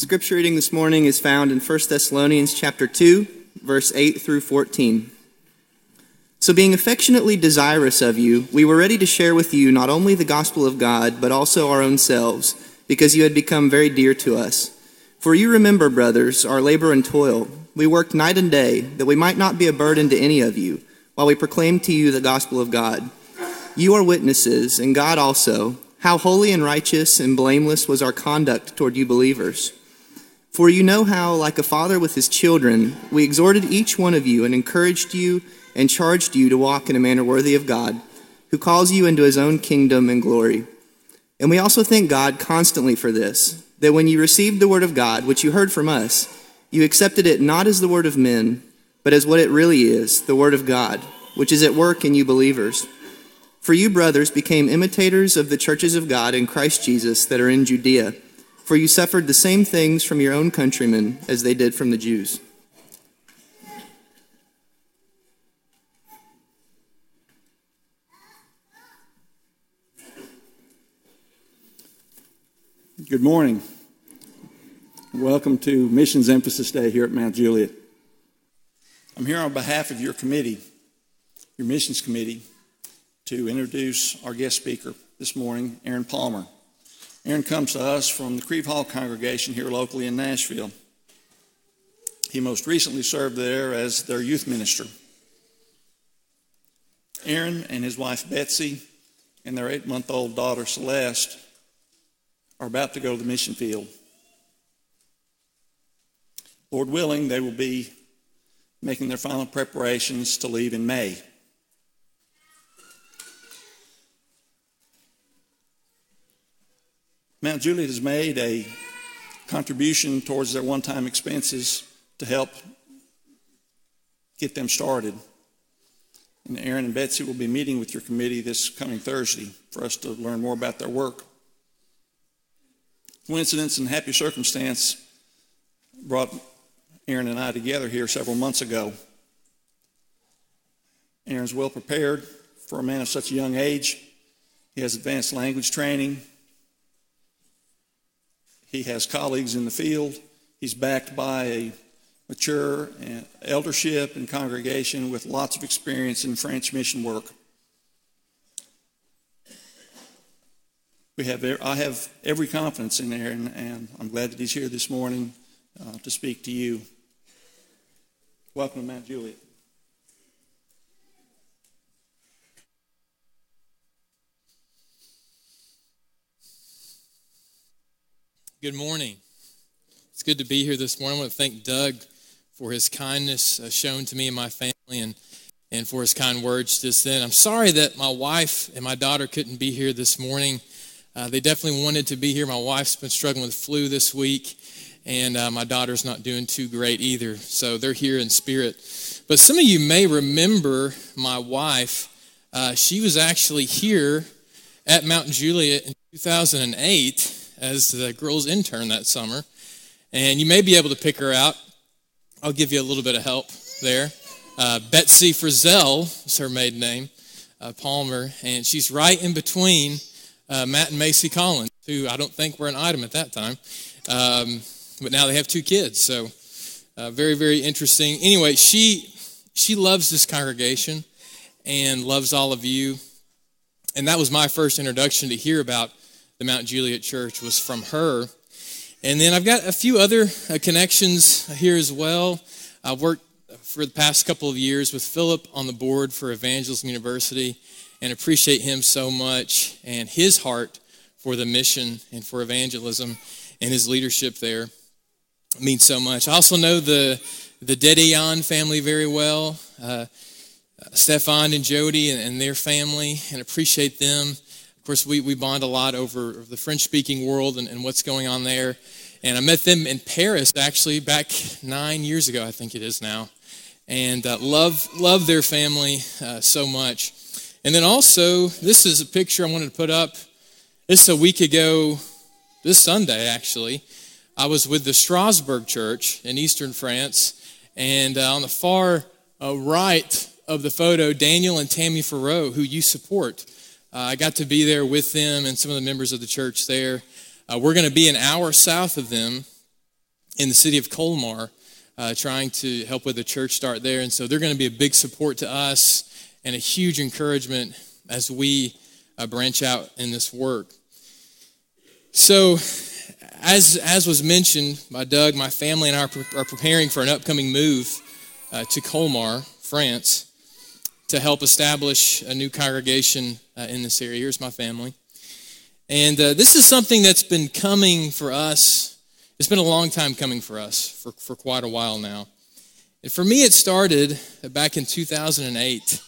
Scripture reading this morning is found in 1 Thessalonians chapter 2, verse 8 through 14. So being affectionately desirous of you, we were ready to share with you not only the gospel of God, but also our own selves, because you had become very dear to us. For you remember, brothers, our labor and toil. We worked night and day, that we might not be a burden to any of you, while we proclaimed to you the gospel of God. You are witnesses, and God also, how holy and righteous and blameless was our conduct toward you believers. For you know how, like a father with his children, we exhorted each one of you and encouraged you and charged you to walk in a manner worthy of God, who calls you into his own kingdom and glory. And we also thank God constantly for this, that when you received the word of God, which you heard from us, you accepted it not as the word of men, but as what it really is, the word of God, which is at work in you believers. For you, brothers, became imitators of the churches of God in Christ Jesus that are in Judea for you suffered the same things from your own countrymen as they did from the Jews. Good morning. Welcome to Missions Emphasis Day here at Mount Juliet. I'm here on behalf of your committee, your missions committee, to introduce our guest speaker this morning, Aaron Palmer. Aaron comes to us from the Crieve Hall congregation here locally in Nashville. He most recently served there as their youth minister. Aaron and his wife Betsy and their eight month old daughter Celeste are about to go to the mission field. Lord willing, they will be making their final preparations to leave in May. Mount Juliet has made a contribution towards their one time expenses to help get them started. And Aaron and Betsy will be meeting with your committee this coming Thursday for us to learn more about their work. Coincidence and happy circumstance brought Aaron and I together here several months ago. Aaron's well prepared for a man of such a young age. He has advanced language training, he has colleagues in the field. He's backed by a mature eldership and congregation with lots of experience in French mission work. We have, I have every confidence in Aaron, and I'm glad that he's here this morning uh, to speak to you. Welcome to Mount Juliet. Good morning. It's good to be here this morning. I want to thank Doug for his kindness uh, shown to me and my family and, and for his kind words just then. I'm sorry that my wife and my daughter couldn't be here this morning. Uh, they definitely wanted to be here. My wife's been struggling with flu this week, and uh, my daughter's not doing too great either. So they're here in spirit. But some of you may remember my wife. Uh, she was actually here at Mount Juliet in 2008 as the girls' intern that summer. And you may be able to pick her out. I'll give you a little bit of help there. Uh, Betsy Frizzell is her maiden name, uh, Palmer, and she's right in between uh, Matt and Macy Collins, who I don't think were an item at that time. Um, but now they have two kids, so uh, very, very interesting. Anyway, she she loves this congregation and loves all of you. And that was my first introduction to hear about the Mount Juliet Church was from her. And then I've got a few other uh, connections here as well. I've worked for the past couple of years with Philip on the board for Evangelism University and appreciate him so much and his heart for the mission and for evangelism and his leadership there means so much. I also know the the Dedion family very well, uh, Stefan and Jody and, and their family, and appreciate them of course, we, we bond a lot over the French speaking world and, and what's going on there. And I met them in Paris actually back nine years ago, I think it is now. And uh, love, love their family uh, so much. And then also, this is a picture I wanted to put up. This a week ago, this Sunday actually. I was with the Strasbourg Church in eastern France. And uh, on the far uh, right of the photo, Daniel and Tammy Farrow, who you support. Uh, I got to be there with them and some of the members of the church there. Uh, we're going to be an hour south of them in the city of Colmar, uh, trying to help with a church start there. And so they're going to be a big support to us and a huge encouragement as we uh, branch out in this work. So, as, as was mentioned by Doug, my family and I are, pre- are preparing for an upcoming move uh, to Colmar, France, to help establish a new congregation uh, in this area. Here's my family. And uh, this is something that's been coming for us. It's been a long time coming for us for, for quite a while now. And for me, it started back in 2008.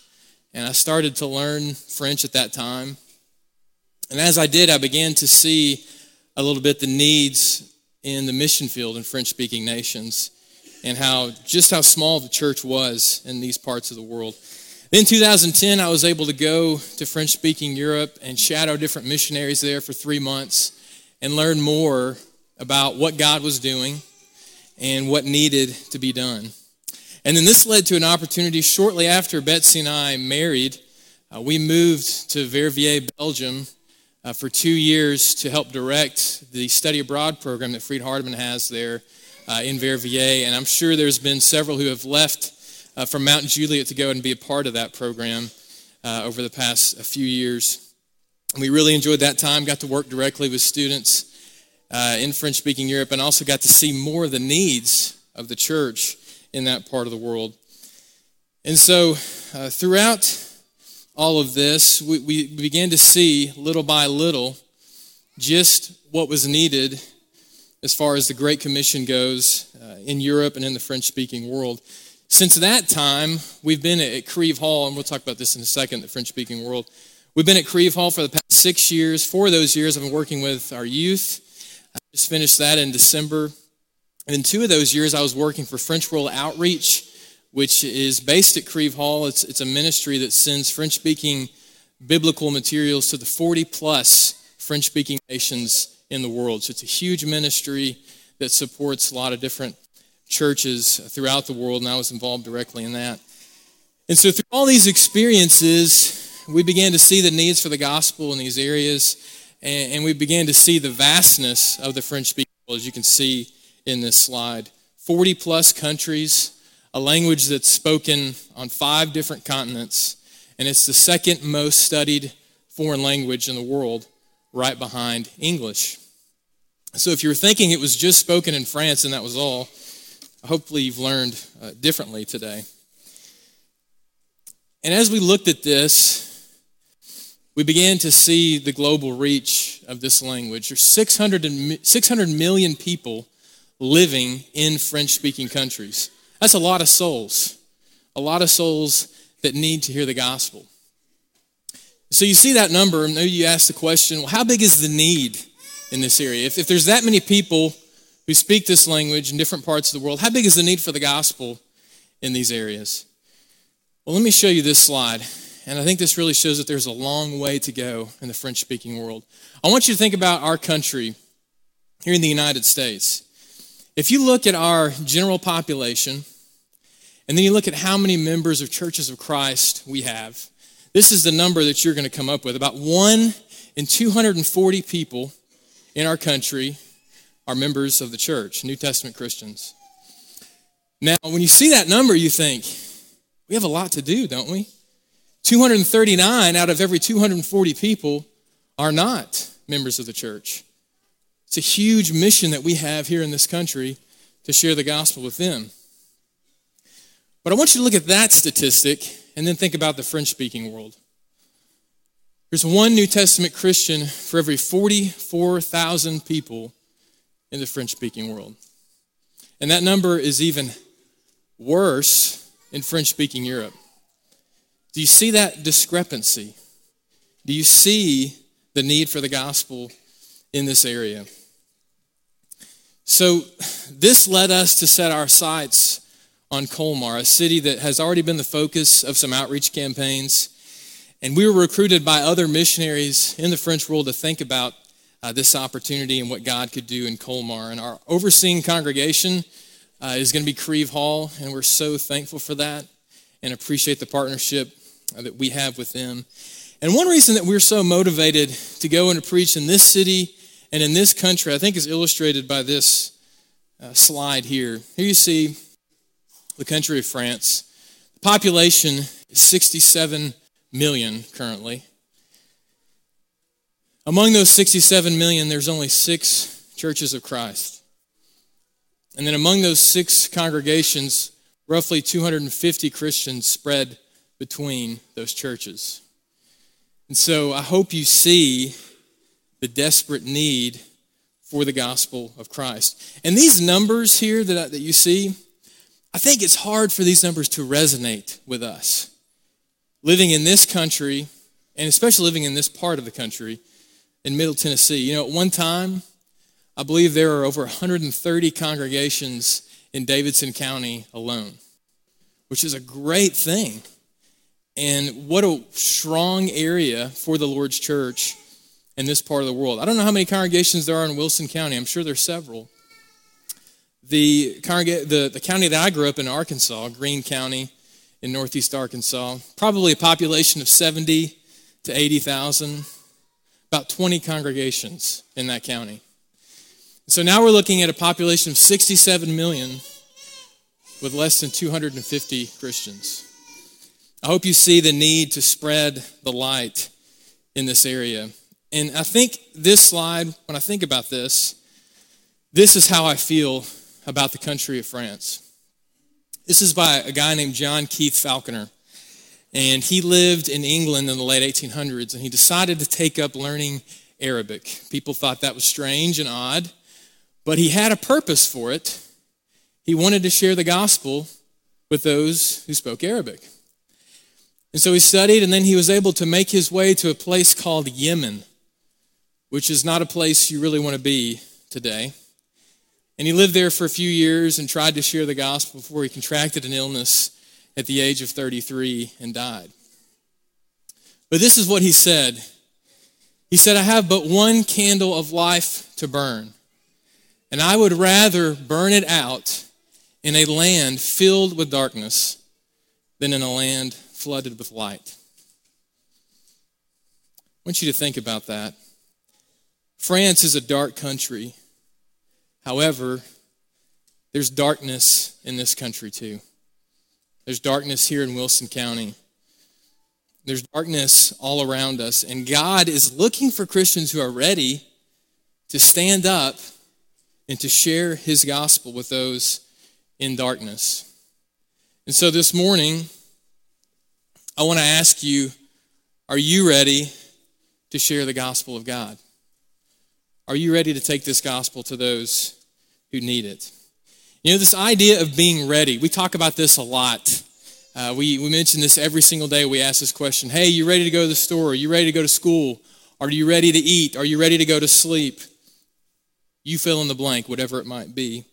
And I started to learn French at that time. And as I did, I began to see a little bit the needs in the mission field in French speaking nations and how just how small the church was in these parts of the world. In 2010, I was able to go to French speaking Europe and shadow different missionaries there for three months and learn more about what God was doing and what needed to be done. And then this led to an opportunity shortly after Betsy and I married. Uh, we moved to Verviers, Belgium uh, for two years to help direct the study abroad program that Freed Hardeman has there uh, in Verviers. And I'm sure there's been several who have left uh, from Mount Juliet to go and be a part of that program uh, over the past a few years. We really enjoyed that time, got to work directly with students uh, in French speaking Europe, and also got to see more of the needs of the church in that part of the world. And so, uh, throughout all of this, we, we began to see little by little just what was needed as far as the Great Commission goes uh, in Europe and in the French speaking world. Since that time, we've been at Crieve Hall, and we'll talk about this in a second, the French speaking world. We've been at Crieve Hall for the past six years. Four of those years, I've been working with our youth. I just finished that in December. And in two of those years, I was working for French World Outreach, which is based at Crieve Hall. It's, it's a ministry that sends French speaking biblical materials to the 40 plus French speaking nations in the world. So it's a huge ministry that supports a lot of different churches throughout the world, and I was involved directly in that. And so, through all these experiences, we began to see the needs for the gospel in these areas, and, and we began to see the vastness of the French speaking world, as you can see in this slide. 40 plus countries, a language that's spoken on five different continents, and it's the second most studied foreign language in the world, right behind English. So, if you were thinking it was just spoken in France and that was all, hopefully you've learned uh, differently today. And as we looked at this, we began to see the global reach of this language. There's 600, 600 million people living in French speaking countries. That's a lot of souls, a lot of souls that need to hear the gospel. So you see that number, and maybe you ask the question well, how big is the need in this area? If, if there's that many people who speak this language in different parts of the world, how big is the need for the gospel in these areas? Well, let me show you this slide. And I think this really shows that there's a long way to go in the French speaking world. I want you to think about our country here in the United States. If you look at our general population, and then you look at how many members of churches of Christ we have, this is the number that you're going to come up with. About one in 240 people in our country are members of the church, New Testament Christians. Now, when you see that number, you think, we have a lot to do, don't we? 239 out of every 240 people are not members of the church. It's a huge mission that we have here in this country to share the gospel with them. But I want you to look at that statistic and then think about the French speaking world. There's one New Testament Christian for every 44,000 people in the French speaking world. And that number is even worse in French speaking Europe. Do you see that discrepancy? Do you see the need for the gospel in this area? So, this led us to set our sights on Colmar, a city that has already been the focus of some outreach campaigns. And we were recruited by other missionaries in the French world to think about uh, this opportunity and what God could do in Colmar. And our overseeing congregation uh, is going to be Crieve Hall, and we're so thankful for that and appreciate the partnership uh, that we have with them. And one reason that we're so motivated to go and to preach in this city and in this country, I think, is illustrated by this uh, slide here. Here you see the country of France. The population is 67 million currently. Among those 67 million, there's only six churches of Christ. And then among those six congregations, roughly 250 Christians spread between those churches. And so I hope you see the desperate need for the gospel of Christ. And these numbers here that, that you see, I think it's hard for these numbers to resonate with us. Living in this country, and especially living in this part of the country, in Middle Tennessee. You know, at one time, I believe there are over 130 congregations in Davidson County alone, which is a great thing. And what a strong area for the Lord's church in this part of the world. I don't know how many congregations there are in Wilson County. I'm sure there's several. The, the, the county that I grew up in, Arkansas, Greene County in northeast Arkansas, probably a population of 70 to 80,000, about 20 congregations in that county. So now we're looking at a population of 67 million with less than 250 Christians. I hope you see the need to spread the light in this area. And I think this slide, when I think about this, this is how I feel about the country of France. This is by a guy named John Keith Falconer. And he lived in England in the late 1800s, and he decided to take up learning Arabic. People thought that was strange and odd, but he had a purpose for it. He wanted to share the gospel with those who spoke Arabic. And so he studied, and then he was able to make his way to a place called Yemen which is not a place you really want to be today. And he lived there for a few years and tried to share the gospel before he contracted an illness at the age of 33 and died. But this is what he said He said, I have but one candle of life to burn, and I would rather burn it out in a land filled with darkness than in a land flooded with light. I want you to think about that. France is a dark country. However, there's darkness in this country too. There's darkness here in Wilson County. There's darkness all around us. And God is looking for Christians who are ready to stand up and to share his gospel with those in darkness. And so this morning, I want to ask you are you ready to share the gospel of God? Are you ready to take this gospel to those who need it? You know, this idea of being ready, we talk about this a lot. Uh, we, we mention this every single day. We ask this question Hey, you ready to go to the store? Are you ready to go to school? Are you ready to eat? Are you ready to go to sleep? You fill in the blank, whatever it might be.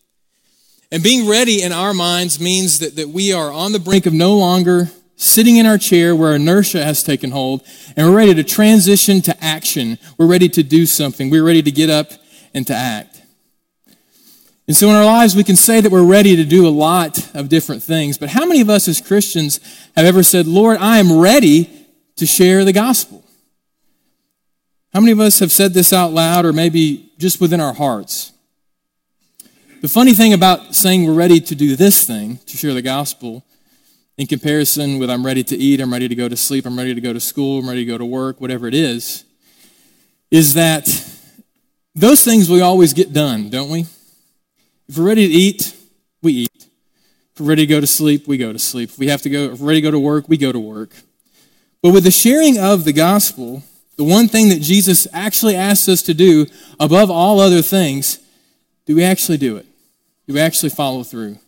And being ready in our minds means that, that we are on the brink of no longer sitting in our chair where inertia has taken hold, and we're ready to transition to action. We're ready to do something. We're ready to get up and to act. And so in our lives, we can say that we're ready to do a lot of different things. But how many of us as Christians have ever said, Lord, I am ready to share the gospel? How many of us have said this out loud or maybe just within our hearts? The funny thing about saying we're ready to do this thing, to share the gospel, in comparison with I'm ready to eat, I'm ready to go to sleep, I'm ready to go to school, I'm ready to go to work, whatever it is, is that those things we always get done, don't we? If we're ready to eat, we eat. If we're ready to go to sleep, we go to sleep. If we have to go, if we're ready to go to work, we go to work. But with the sharing of the gospel, the one thing that Jesus actually asks us to do above all other things, do we actually do it? Do we actually follow through?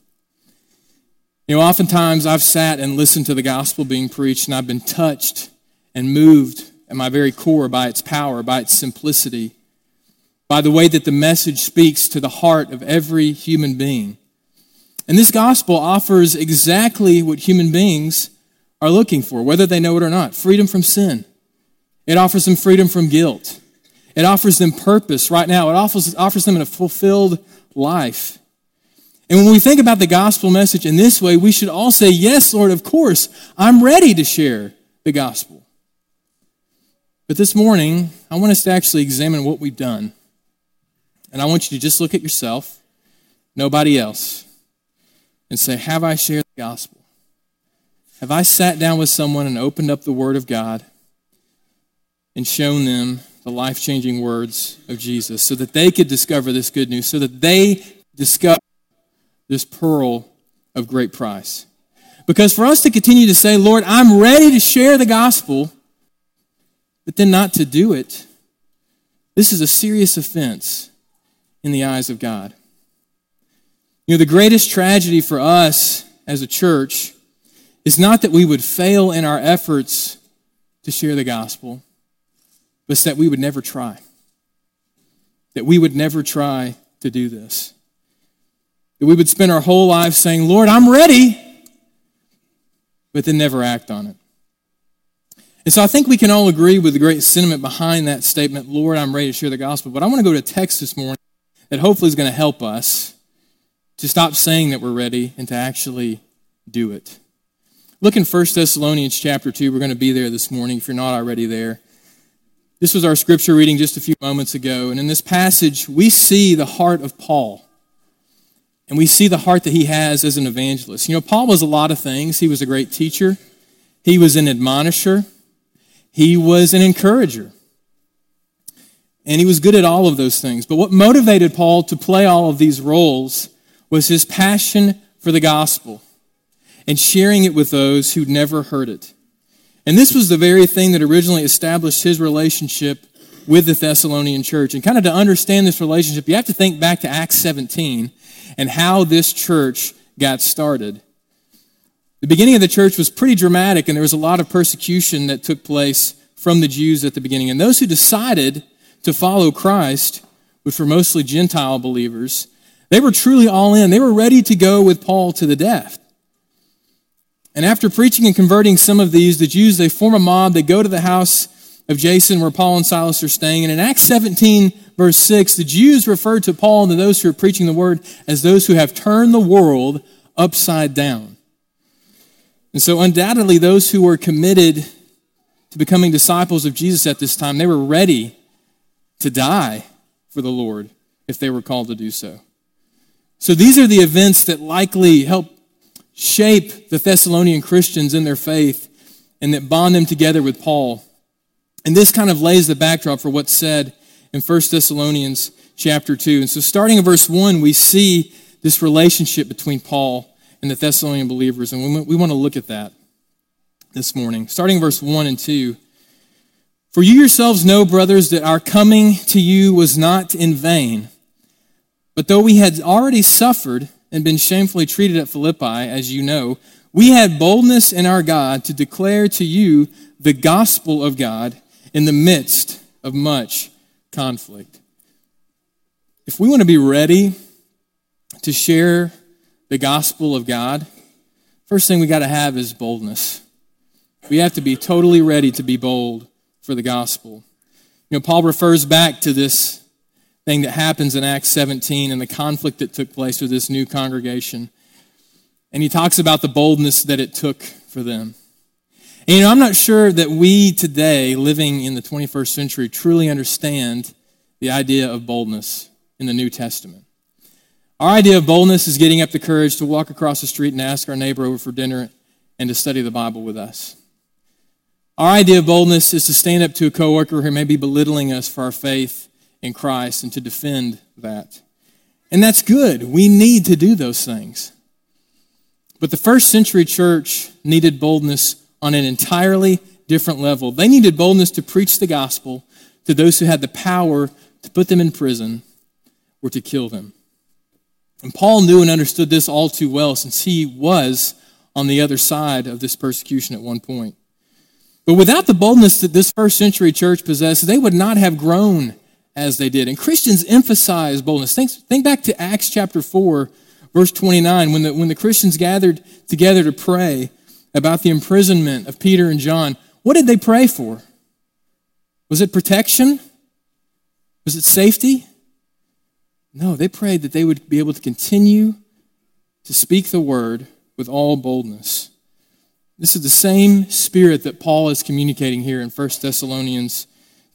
You know, oftentimes I've sat and listened to the gospel being preached, and I've been touched and moved at my very core by its power, by its simplicity, by the way that the message speaks to the heart of every human being. And this gospel offers exactly what human beings are looking for, whether they know it or not freedom from sin. It offers them freedom from guilt. It offers them purpose right now. It offers, offers them a fulfilled life. And when we think about the gospel message in this way, we should all say, Yes, Lord, of course, I'm ready to share the gospel. But this morning, I want us to actually examine what we've done. And I want you to just look at yourself nobody else, and say, Have I shared the gospel? Have I sat down with someone and opened up the Word of God and shown them the life changing words of Jesus so that they could discover this good news, so that they discover this pearl of great price? Because for us to continue to say, Lord, I'm ready to share the gospel, but then not to do it, this is a serious offense in the eyes of God. You know, the greatest tragedy for us as a church is not that we would fail in our efforts to share the gospel, but that we would never try. That we would never try to do this. That we would spend our whole lives saying, Lord, I'm ready, but then never act on it. And so I think we can all agree with the great sentiment behind that statement, Lord, I'm ready to share the gospel. But I want to go to text this morning that hopefully is going to help us to stop saying that we're ready and to actually do it. Look in 1 Thessalonians chapter 2. We're going to be there this morning if you're not already there. This was our scripture reading just a few moments ago. And in this passage, we see the heart of Paul. And we see the heart that he has as an evangelist. You know, Paul was a lot of things. He was a great teacher, he was an admonisher, he was an encourager. And he was good at all of those things. But what motivated Paul to play all of these roles was his passion for the gospel and sharing it with those who'd never heard it. And this was the very thing that originally established his relationship with the Thessalonian church. And kind of to understand this relationship, you have to think back to Acts 17 and how this church got started. The beginning of the church was pretty dramatic, and there was a lot of persecution that took place from the Jews at the beginning. And those who decided to follow Christ, which were mostly Gentile believers, they were truly all in. They were ready to go with Paul to the death. And after preaching and converting some of these, the Jews, they form a mob. They go to the house of Jason where Paul and Silas are staying. And in Acts 17, verse 6, the Jews refer to Paul and to those who are preaching the word as those who have turned the world upside down. And so, undoubtedly, those who were committed to becoming disciples of Jesus at this time, they were ready to die for the Lord if they were called to do so. So, these are the events that likely help shape the Thessalonian Christians in their faith and that bond them together with Paul. And this kind of lays the backdrop for what's said in 1 Thessalonians chapter 2. And so starting in verse 1, we see this relationship between Paul and the Thessalonian believers. And we, we want to look at that this morning. Starting verse 1 and 2. For you yourselves know, brothers, that our coming to you was not in vain. But though we had already suffered and been shamefully treated at Philippi, as you know, we had boldness in our God to declare to you the gospel of God in the midst of much conflict. If we want to be ready to share the gospel of God, first thing we got to have is boldness. We have to be totally ready to be bold for the gospel. You know, Paul refers back to this thing that happens in Acts 17 and the conflict that took place with this new congregation. And he talks about the boldness that it took for them. And you know, I'm not sure that we today, living in the 21st century, truly understand the idea of boldness in the New Testament. Our idea of boldness is getting up the courage to walk across the street and ask our neighbor over for dinner and to study the Bible with us. Our idea of boldness is to stand up to a coworker who may be belittling us for our faith in Christ and to defend that. And that's good. We need to do those things. But the first century church needed boldness on an entirely different level. They needed boldness to preach the gospel to those who had the power to put them in prison or to kill them. And Paul knew and understood this all too well since he was on the other side of this persecution at one point. But without the boldness that this first century church possessed, they would not have grown as they did. And Christians emphasize boldness. Think, think back to Acts chapter 4, verse 29, when the, when the Christians gathered together to pray about the imprisonment of Peter and John. What did they pray for? Was it protection? Was it safety? No, they prayed that they would be able to continue to speak the word with all boldness. This is the same spirit that Paul is communicating here in 1 Thessalonians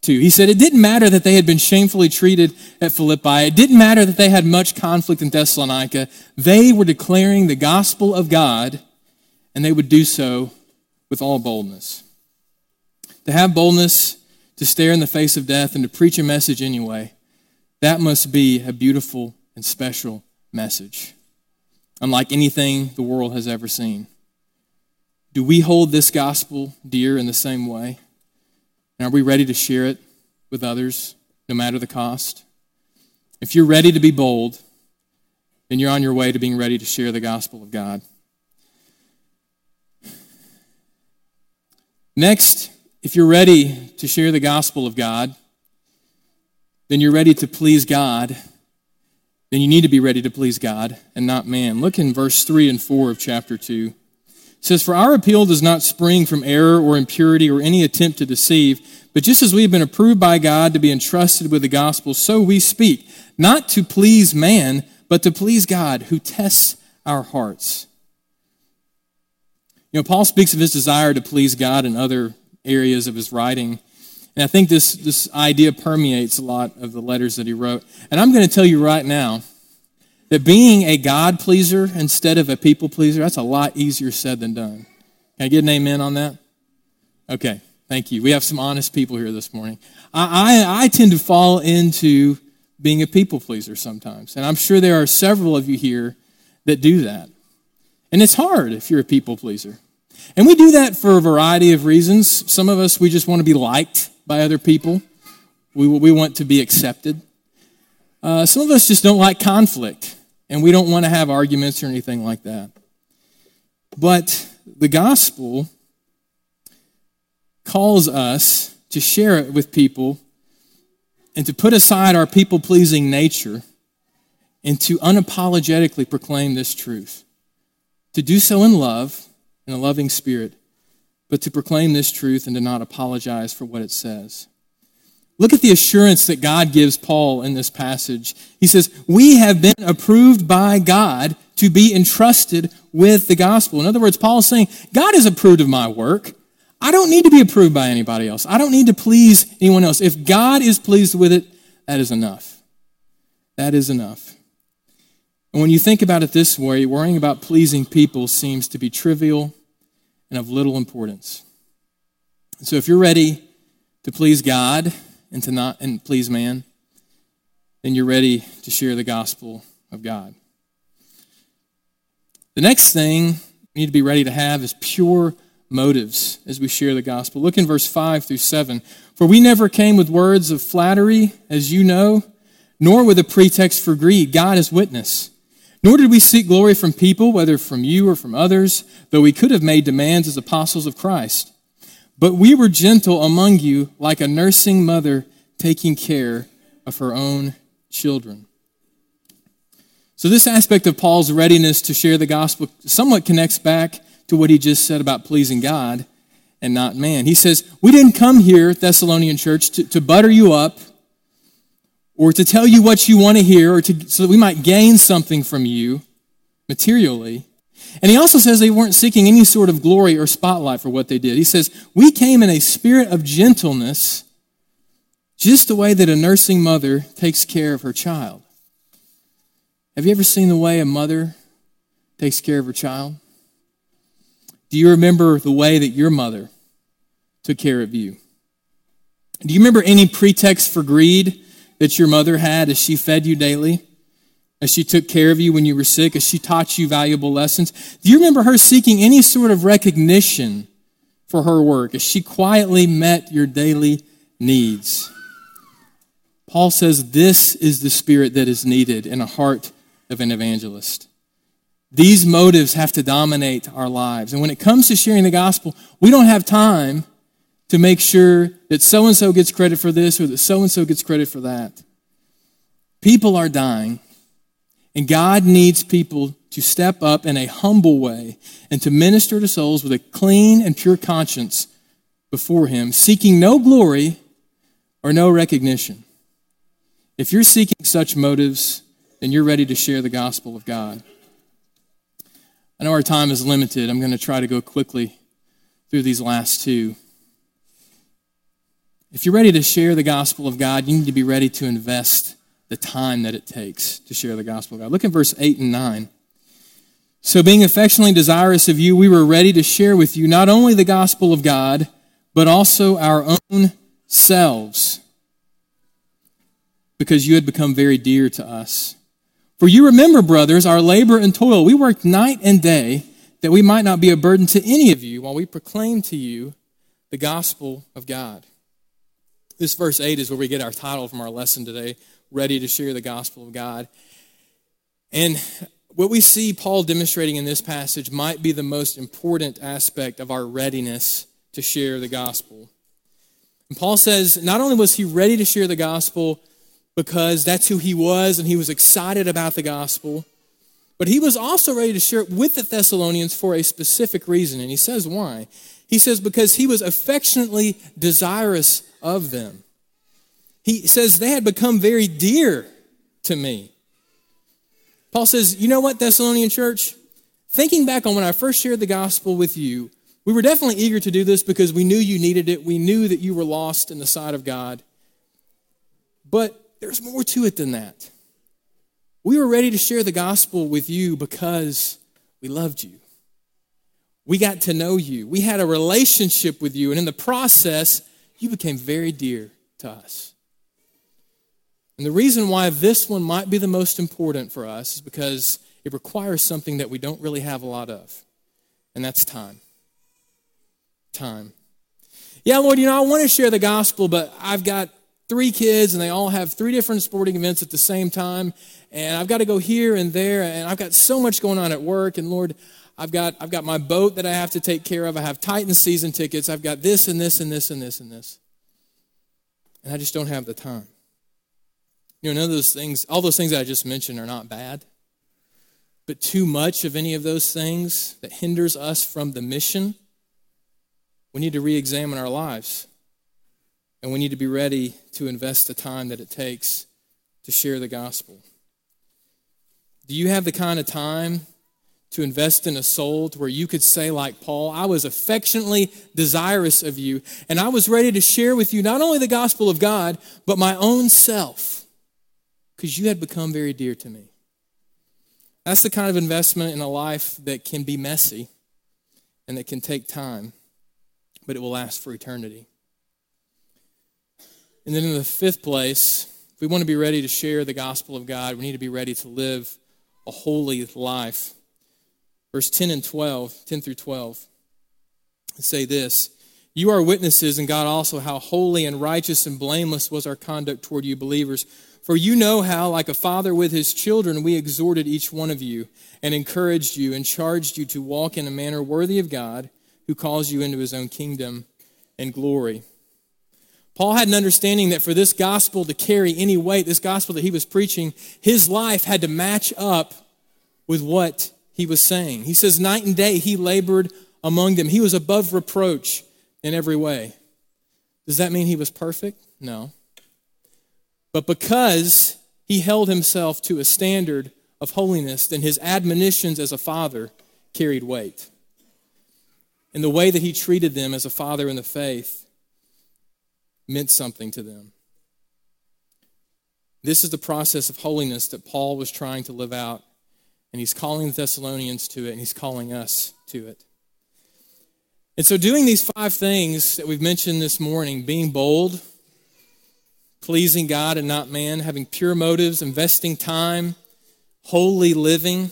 2. He said it didn't matter that they had been shamefully treated at Philippi. It didn't matter that they had much conflict in Thessalonica. They were declaring the gospel of God, and they would do so with all boldness. To have boldness, to stare in the face of death, and to preach a message anyway, that must be a beautiful and special message, unlike anything the world has ever seen. Do we hold this gospel dear in the same way? And are we ready to share it with others, no matter the cost? If you're ready to be bold, then you're on your way to being ready to share the gospel of God. Next, if you're ready to share the gospel of God, then you're ready to please God. Then you need to be ready to please God and not man. Look in verse 3 and 4 of chapter 2. Says, For our appeal does not spring from error or impurity or any attempt to deceive, but just as we have been approved by God to be entrusted with the gospel, so we speak, not to please man, but to please God who tests our hearts. You know, Paul speaks of his desire to please God in other areas of his writing. And I think this, this idea permeates a lot of the letters that he wrote. And I'm going to tell you right now that being a God pleaser instead of a people pleaser, that's a lot easier said than done. Can I get an amen on that? Okay, thank you. We have some honest people here this morning. I, I, I tend to fall into being a people pleaser sometimes. And I'm sure there are several of you here that do that. And it's hard if you're a people pleaser. And we do that for a variety of reasons. Some of us, we just want to be liked by other people, we, we want to be accepted. Uh, some of us just don't like conflict and we don't want to have arguments or anything like that. But the gospel calls us to share it with people and to put aside our people pleasing nature and to unapologetically proclaim this truth. To do so in love, in a loving spirit, but to proclaim this truth and to not apologize for what it says. Look at the assurance that God gives Paul in this passage. He says, We have been approved by God to be entrusted with the gospel. In other words, Paul is saying, God has approved of my work. I don't need to be approved by anybody else. I don't need to please anyone else. If God is pleased with it, that is enough. That is enough. And when you think about it this way, worrying about pleasing people seems to be trivial and of little importance. So if you're ready to please God, and to not and please man, then you're ready to share the gospel of God. The next thing we need to be ready to have is pure motives as we share the gospel. Look in verse 5 through 7. For we never came with words of flattery, as you know, nor with a pretext for greed. God is witness. Nor did we seek glory from people, whether from you or from others, though we could have made demands as apostles of Christ. But we were gentle among you, like a nursing mother taking care of her own children. So, this aspect of Paul's readiness to share the gospel somewhat connects back to what he just said about pleasing God and not man. He says, We didn't come here, Thessalonian church, to, to butter you up or to tell you what you want to hear or to, so that we might gain something from you materially. And he also says they weren't seeking any sort of glory or spotlight for what they did. He says, We came in a spirit of gentleness, just the way that a nursing mother takes care of her child. Have you ever seen the way a mother takes care of her child? Do you remember the way that your mother took care of you? Do you remember any pretext for greed that your mother had as she fed you daily? As she took care of you when you were sick, as she taught you valuable lessons. Do you remember her seeking any sort of recognition for her work as she quietly met your daily needs? Paul says this is the spirit that is needed in a heart of an evangelist. These motives have to dominate our lives. And when it comes to sharing the gospel, we don't have time to make sure that so and so gets credit for this or that so and so gets credit for that. People are dying and God needs people to step up in a humble way and to minister to souls with a clean and pure conscience before Him, seeking no glory or no recognition. If you're seeking such motives, then you're ready to share the gospel of God. I know our time is limited. I'm going to try to go quickly through these last two. if you're ready to share the gospel of God, you need to be ready to invest the time that it takes to share the gospel of God. Look at verse 8 and 9. So, being affectionately desirous of you, we were ready to share with you not only the gospel of God, but also our own selves, because you had become very dear to us. For you remember, brothers, our labor and toil. We worked night and day that we might not be a burden to any of you while we proclaim to you the gospel of God. This verse 8 is where we get our title from our lesson today ready to share the gospel of God. And what we see Paul demonstrating in this passage might be the most important aspect of our readiness to share the gospel. And Paul says not only was he ready to share the gospel because that's who he was and he was excited about the gospel, but he was also ready to share it with the Thessalonians for a specific reason. And he says why. He says because he was affectionately desirous of them. He says they had become very dear to me. Paul says, You know what, Thessalonian church? Thinking back on when I first shared the gospel with you, we were definitely eager to do this because we knew you needed it. We knew that you were lost in the sight of God. But there's more to it than that. We were ready to share the gospel with you because we loved you. We got to know you. We had a relationship with you. And in the process, you became very dear to us. And the reason why this one might be the most important for us is because it requires something that we don't really have a lot of, and that's time. Time. Yeah, Lord, you know, I want to share the gospel, but I've got three kids and they all have three different sporting events at the same time, and I've got to go here and there, and I've got so much going on at work, and Lord, I've got, I've got my boat that I have to take care of. I have Titan season tickets. I've got this and this and this and this and this. And I just don't have the time. You know, none of those things, all those things I just mentioned are not bad. But too much of any of those things that hinders us from the mission, we need to re examine our lives. And we need to be ready to invest the time that it takes to share the gospel. Do you have the kind of time to invest in a soul to where you could say, like Paul, I was affectionately desirous of you, and I was ready to share with you not only the gospel of God, but my own self, because you had become very dear to me. That's the kind of investment in a life that can be messy and that can take time, but it will last for eternity. And then in the fifth place, if we want to be ready to share the gospel of God, we need to be ready to live a holy life verse 10 and 12, 10 through 12, say this You are witnesses, and God also, how holy and righteous and blameless was our conduct toward you, believers. For you know how, like a father with his children, we exhorted each one of you and encouraged you and charged you to walk in a manner worthy of God, who calls you into his own kingdom and glory. Paul had an understanding that for this gospel to carry any weight, this gospel that he was preaching, his life had to match up with what he was saying. He says, Night and day he labored among them. He was above reproach in every way. Does that mean he was perfect? No. But because he held himself to a standard of holiness, then his admonitions as a father carried weight. And the way that he treated them as a father in the faith meant something to them. This is the process of holiness that Paul was trying to live out and he's calling the Thessalonians to it, and he's calling us to it. And so, doing these five things that we've mentioned this morning being bold, pleasing God and not man, having pure motives, investing time, holy living.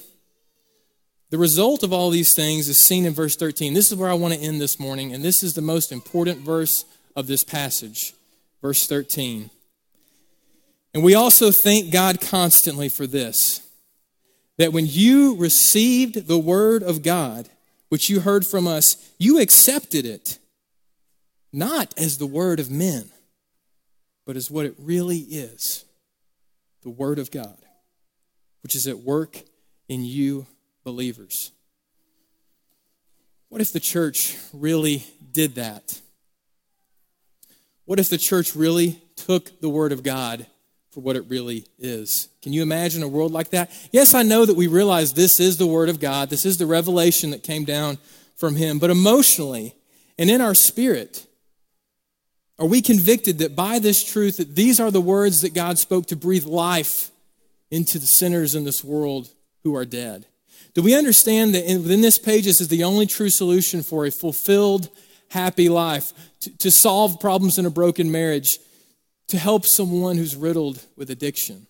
The result of all these things is seen in verse 13. This is where I want to end this morning, and this is the most important verse of this passage. Verse 13. And we also thank God constantly for this that when you received the word of God, which you heard from us, you accepted it not as the word of men, but is what it really is the word of God, which is at work in you believers. What if the church really did that? What if the church really took the word of God for what it really is. Can you imagine a world like that? Yes, I know that we realize this is the Word of God, this is the revelation that came down from Him, but emotionally and in our spirit, Are we convicted that by this truth that these are the words that God spoke to breathe life into the sinners in this world who are dead? Do we understand that within this page this is the only true solution for a fulfilled, happy life, to, to solve problems in a broken marriage, to help someone who's riddled with addiction?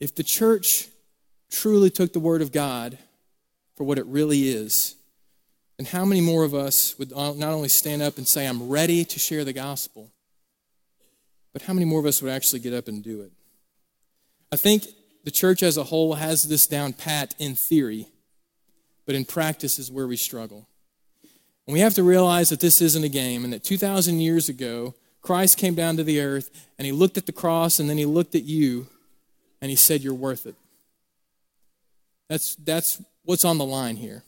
If the church truly took the Word of God for what it really is, then how many more of us would not only stand up and say, I'm ready to share the gospel, but how many more of us would actually get up and do it? I think the church as a whole has this down pat in theory, but in practice is where we struggle. And we have to realize that this isn't a game and that 2,000 years ago, Christ came down to the earth and he looked at the cross and then he looked at you and he said, You're worth it. That's, that's what's on the line here.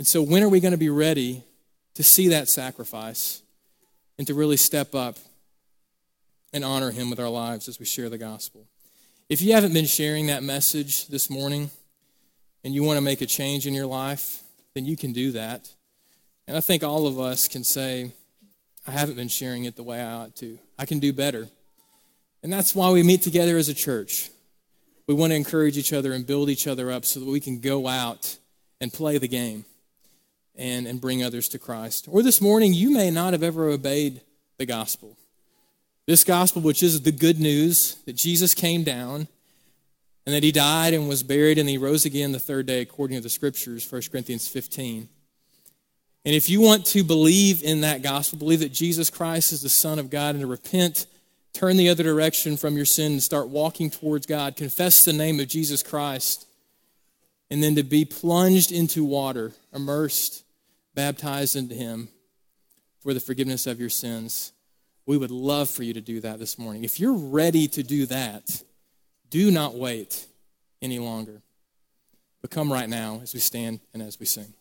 And so, when are we going to be ready to see that sacrifice and to really step up and honor him with our lives as we share the gospel? If you haven't been sharing that message this morning and you want to make a change in your life, then you can do that. And I think all of us can say, I haven't been sharing it the way I ought to. I can do better. And that's why we meet together as a church. We want to encourage each other and build each other up so that we can go out and play the game and, and bring others to Christ. Or this morning, you may not have ever obeyed the gospel. This gospel, which is the good news that Jesus came down and that he died and was buried and he rose again the third day according to the scriptures, 1 Corinthians 15. And if you want to believe in that gospel, believe that Jesus Christ is the Son of God, and to repent, turn the other direction from your sin, and start walking towards God, confess the name of Jesus Christ, and then to be plunged into water, immersed, baptized into Him for the forgiveness of your sins. We would love for you to do that this morning. If you're ready to do that, do not wait any longer. But come right now as we stand and as we sing.